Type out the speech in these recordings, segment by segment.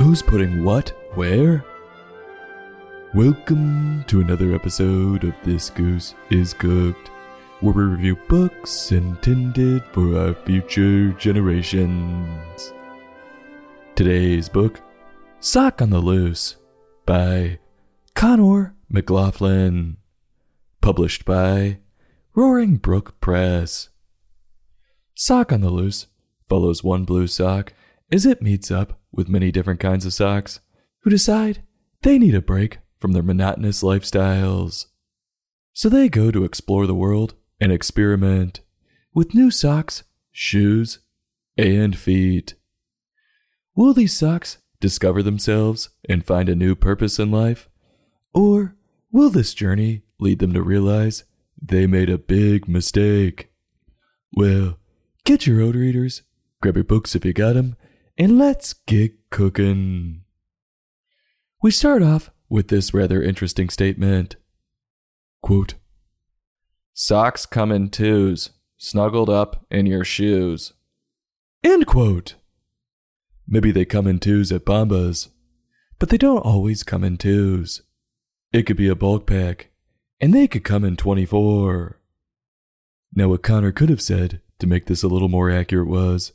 Who's putting what where? Welcome to another episode of This Goose is Cooked, where we review books intended for our future generations. Today's book, Sock on the Loose, by Conor McGlauflin, published by Roaring Brook Press. Sock on the Loose follows one blue sock as it meets up with many different kinds of socks who decide they need a break from their monotonous lifestyles. So they go to explore the world and experiment with new socks, shoes, and feet. Will these socks discover themselves and find a new purpose in life? Or will this journey lead them to realize they made a big mistake? Well, get your road readers, grab your books if you got 'em, and let's get cooking. We start off with this rather interesting statement. Quote, Socks come in twos, snuggled up in your shoes. End quote. Maybe they come in twos at Bombas, but they don't always come in twos. It could be a bulk pack, and they could come in 24. Now, what Conor could have said to make this a little more accurate was,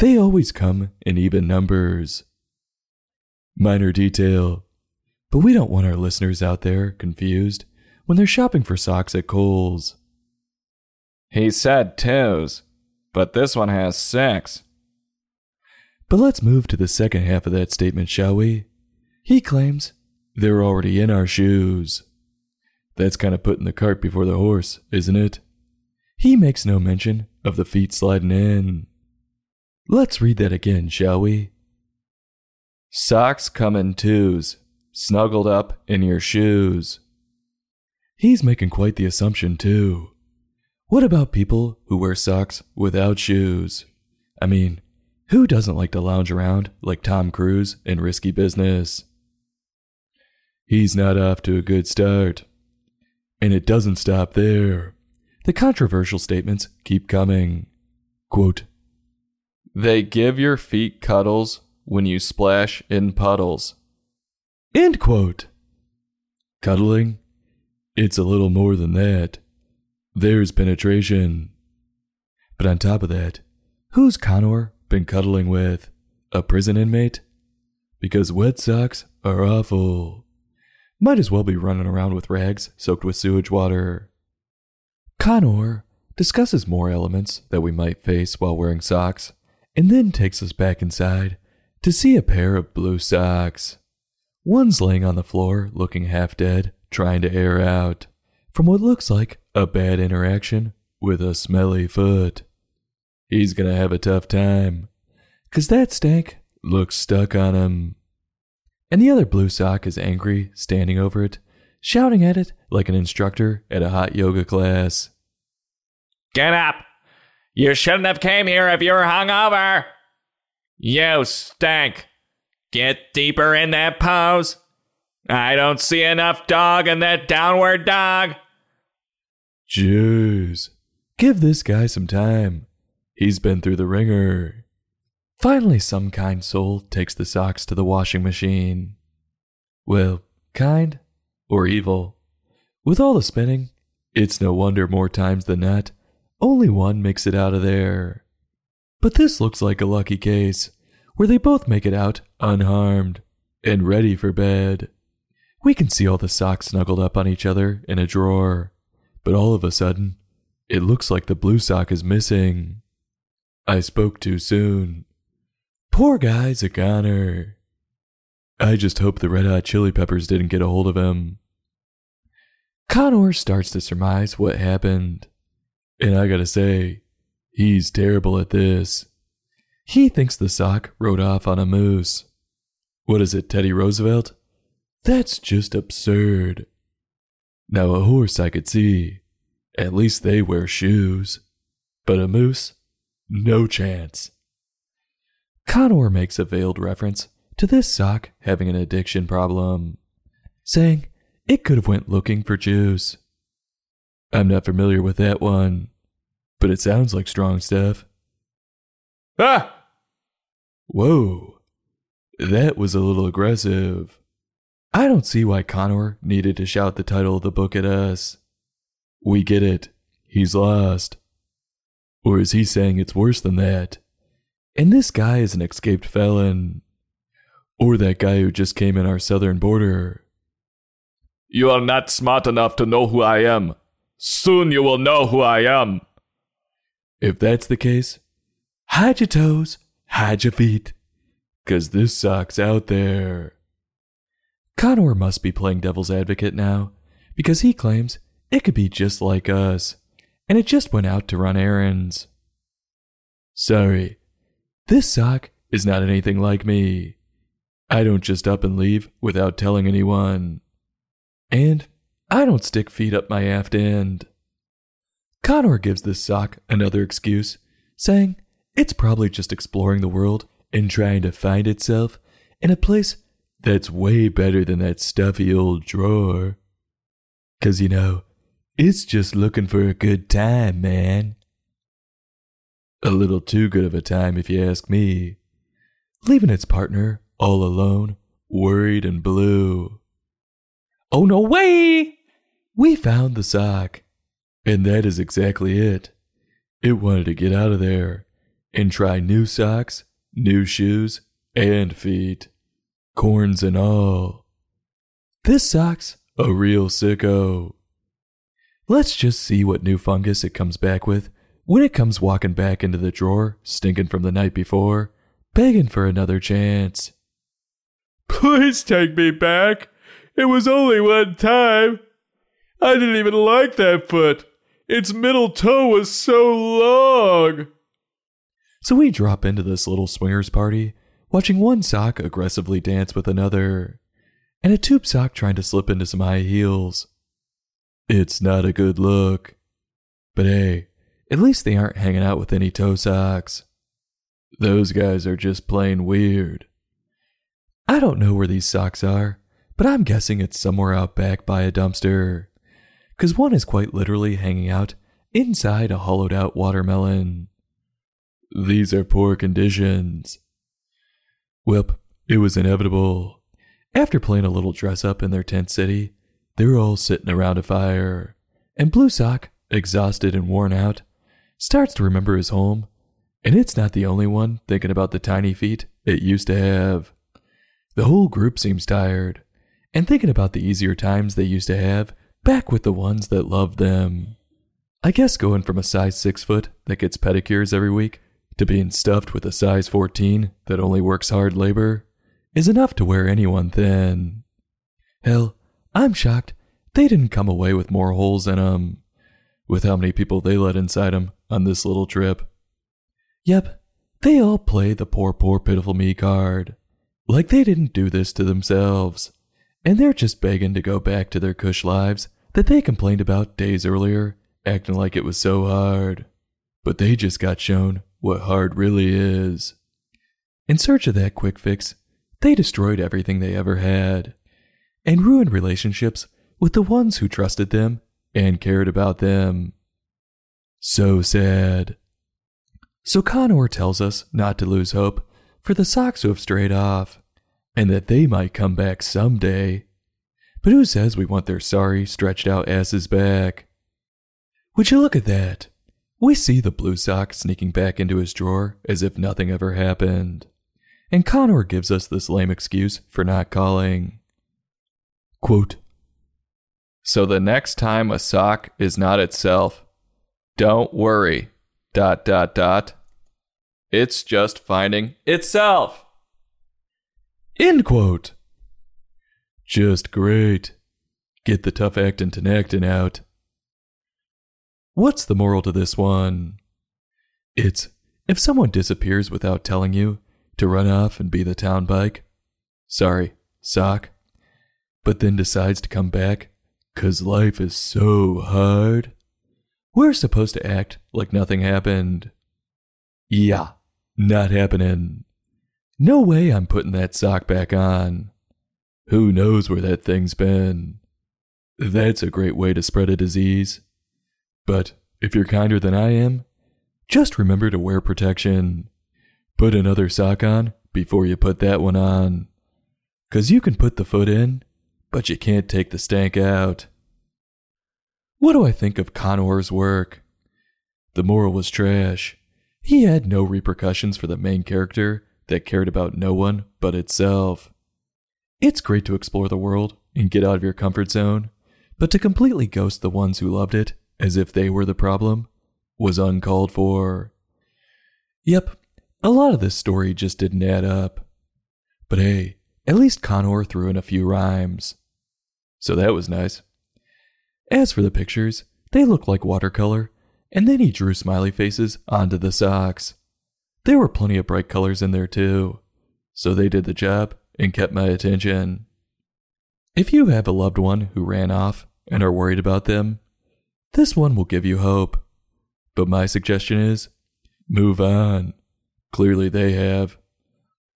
they always come in even numbers. Minor detail, but we don't want our listeners out there confused when they're shopping for socks at Kohl's. He said twos, but this one has six. But let's move to the second half of that statement, shall we? He claims they're already in our shoes. That's kind of putting the cart before the horse, isn't it? He makes no mention of the feet sliding in. Let's read that again, shall we? Socks come in twos, snuggled up in your shoes. He's making quite the assumption, too. What about people who wear socks without shoes? I mean, who doesn't like to lounge around like Tom Cruise in risky business? He's not off to a good start. And it doesn't stop there. The controversial statements keep coming. Quote, They give your feet cuddles when you splash in puddles. End quote. Cuddling? It's a little more than that. There's penetration. But on top of that, who's Conor been cuddling with? A prison inmate? Because wet socks are awful. Might as well be running around with rags soaked with sewage water. Conor discusses more elements that we might face while wearing socks, and then takes us back inside to see a pair of blue socks. One's laying on the floor, looking half dead, trying to air out from what looks like a bad interaction with a smelly foot. He's gonna have a tough time, 'cause that stank looks stuck on him. And the other blue sock is angry, standing over it, shouting at it like an instructor at a hot yoga class. Get up! You shouldn't have came here if you were hungover. You stink. Get deeper in that pose. I don't see enough dog in that downward dog. Jeez, give this guy some time. He's been through the ringer. Finally, some kind soul takes the socks to the washing machine. Well, kind or evil. With all the spinning, it's no wonder more times than not, only one makes it out of there. But this looks like a lucky case, where they both make it out unharmed and ready for bed. We can see all the socks snuggled up on each other in a drawer, but all of a sudden, it looks like the blue sock is missing. I spoke too soon. Poor guy's a goner. I just hope the Red Hot Chili Peppers didn't get a hold of him. Conor starts to surmise what happened. And I gotta say, he's terrible at this. He thinks the sock rode off on a moose. What is it, Teddy Roosevelt? That's just absurd. Now, a horse I could see. At least they wear shoes. But a moose? No chance. Conor makes a veiled reference to this sock having an addiction problem, saying it could have went looking for juice. I'm not familiar with that one, but it sounds like strong stuff. Ah! Whoa. That was a little aggressive. I don't see why Conor needed to shout the title of the book at us. We get it. He's lost. Or is he saying it's worse than that? And this guy is an escaped felon. Or that guy who just came in our southern border. You are not smart enough to know who I am. Soon you will know who I am. If that's the case, hide your toes, hide your feet, 'cause this sock's out there. Conor must be playing devil's advocate now, because he claims it could be just like us, and it just went out to run errands. Sorry, this sock is not anything like me. I don't just up and leave without telling anyone. And I don't stick feet up my aft end. Conor gives this sock another excuse, saying it's probably just exploring the world and trying to find itself in a place that's way better than that stuffy old drawer. 'Cause you know, it's just looking for a good time, man. A little too good of a time, if you ask me. Leaving its partner all alone, worried and blue. Oh, no way! We found the sock. And that is exactly it. It wanted to get out of there and try new socks, new shoes, and feet, corns and all. This sock's a real sicko. Let's just see what new fungus it comes back with when it comes walking back into the drawer, stinking from the night before, begging for another chance. Please take me back. It was only one time. I didn't even like that foot. Its middle toe was so long. So we drop into this little swingers party, watching one sock aggressively dance with another, and a tube sock trying to slip into some high heels. It's not a good look. But hey, at least they aren't hanging out with any toe socks. Those guys are just plain weird. I don't know where these socks are, but I'm guessing it's somewhere out back by a dumpster. Because one is quite literally hanging out inside a hollowed out watermelon. These are poor conditions. Well, it was inevitable. After playing a little dress up in their tent city, they were all sitting around a fire, and Blue Sock, exhausted and worn out, starts to remember his home, and it's not the only one thinking about the tiny feet it used to have. The whole group seems tired, and thinking about the easier times they used to have back with the ones that love them. I guess going from a size 6 foot that gets pedicures every week to being stuffed with a size 14 that only works hard labor is enough to wear anyone thin. Hell, I'm shocked they didn't come away with more holes in 'em, with how many people they let inside 'em on this little trip. Yep, they all play the poor, poor, pitiful me card. Like they didn't do this to themselves, and they're just begging to go back to their cush lives that they complained about days earlier, acting like it was so hard. But they just got shown what hard really is. In search of that quick fix, they destroyed everything they ever had and ruined relationships with the ones who trusted them and cared about them. So sad. So Conor tells us not to lose hope for the socks who have strayed off, and that they might come back someday. But who says we want their sorry, stretched out asses back? Would you look at that? We see the blue sock sneaking back into his drawer as if nothing ever happened. And Conor gives us this lame excuse for not calling. Quote, So the next time a sock is not itself, don't worry. Dot dot dot. It's just finding itself. End quote. Just great. Get the tough actin' to actin' out. What's the moral to this one? It's if someone disappears without telling you to run off and be the town bike, sorry, sock, but then decides to come back 'cause life is so hard, we're supposed to act like nothing happened. Yeah, not happening. No way I'm putting that sock back on. Who knows where that thing's been? That's a great way to spread a disease. But if you're kinder than I am, just remember to wear protection. Put another sock on before you put that one on. Cause you can put the foot in, but you can't take the stank out. What do I think of Conor's work? The moral was trash. He had no repercussions for the main character that cared about no one but itself. It's great to explore the world and get out of your comfort zone, but to completely ghost the ones who loved it as if they were the problem was uncalled for. Yep, a lot of this story just didn't add up. But hey, at least Conor threw in a few rhymes. So that was nice. As for the pictures, they looked like watercolor, and then he drew smiley faces onto the socks. There were plenty of bright colors in there too, so they did the job and kept my attention. If you have a loved one who ran off and are worried about them, this one will give you hope. But my suggestion is move on. Clearly, they have.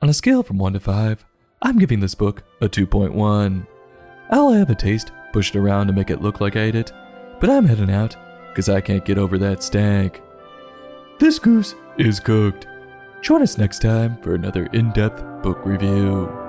On a scale from 1 to 5, I'm giving this book a 2.1. I'll have a taste pushed around to make it look like I ate it, but I'm heading out because I can't get over that stank. This goose is cooked. Join us next time for another in depth book review.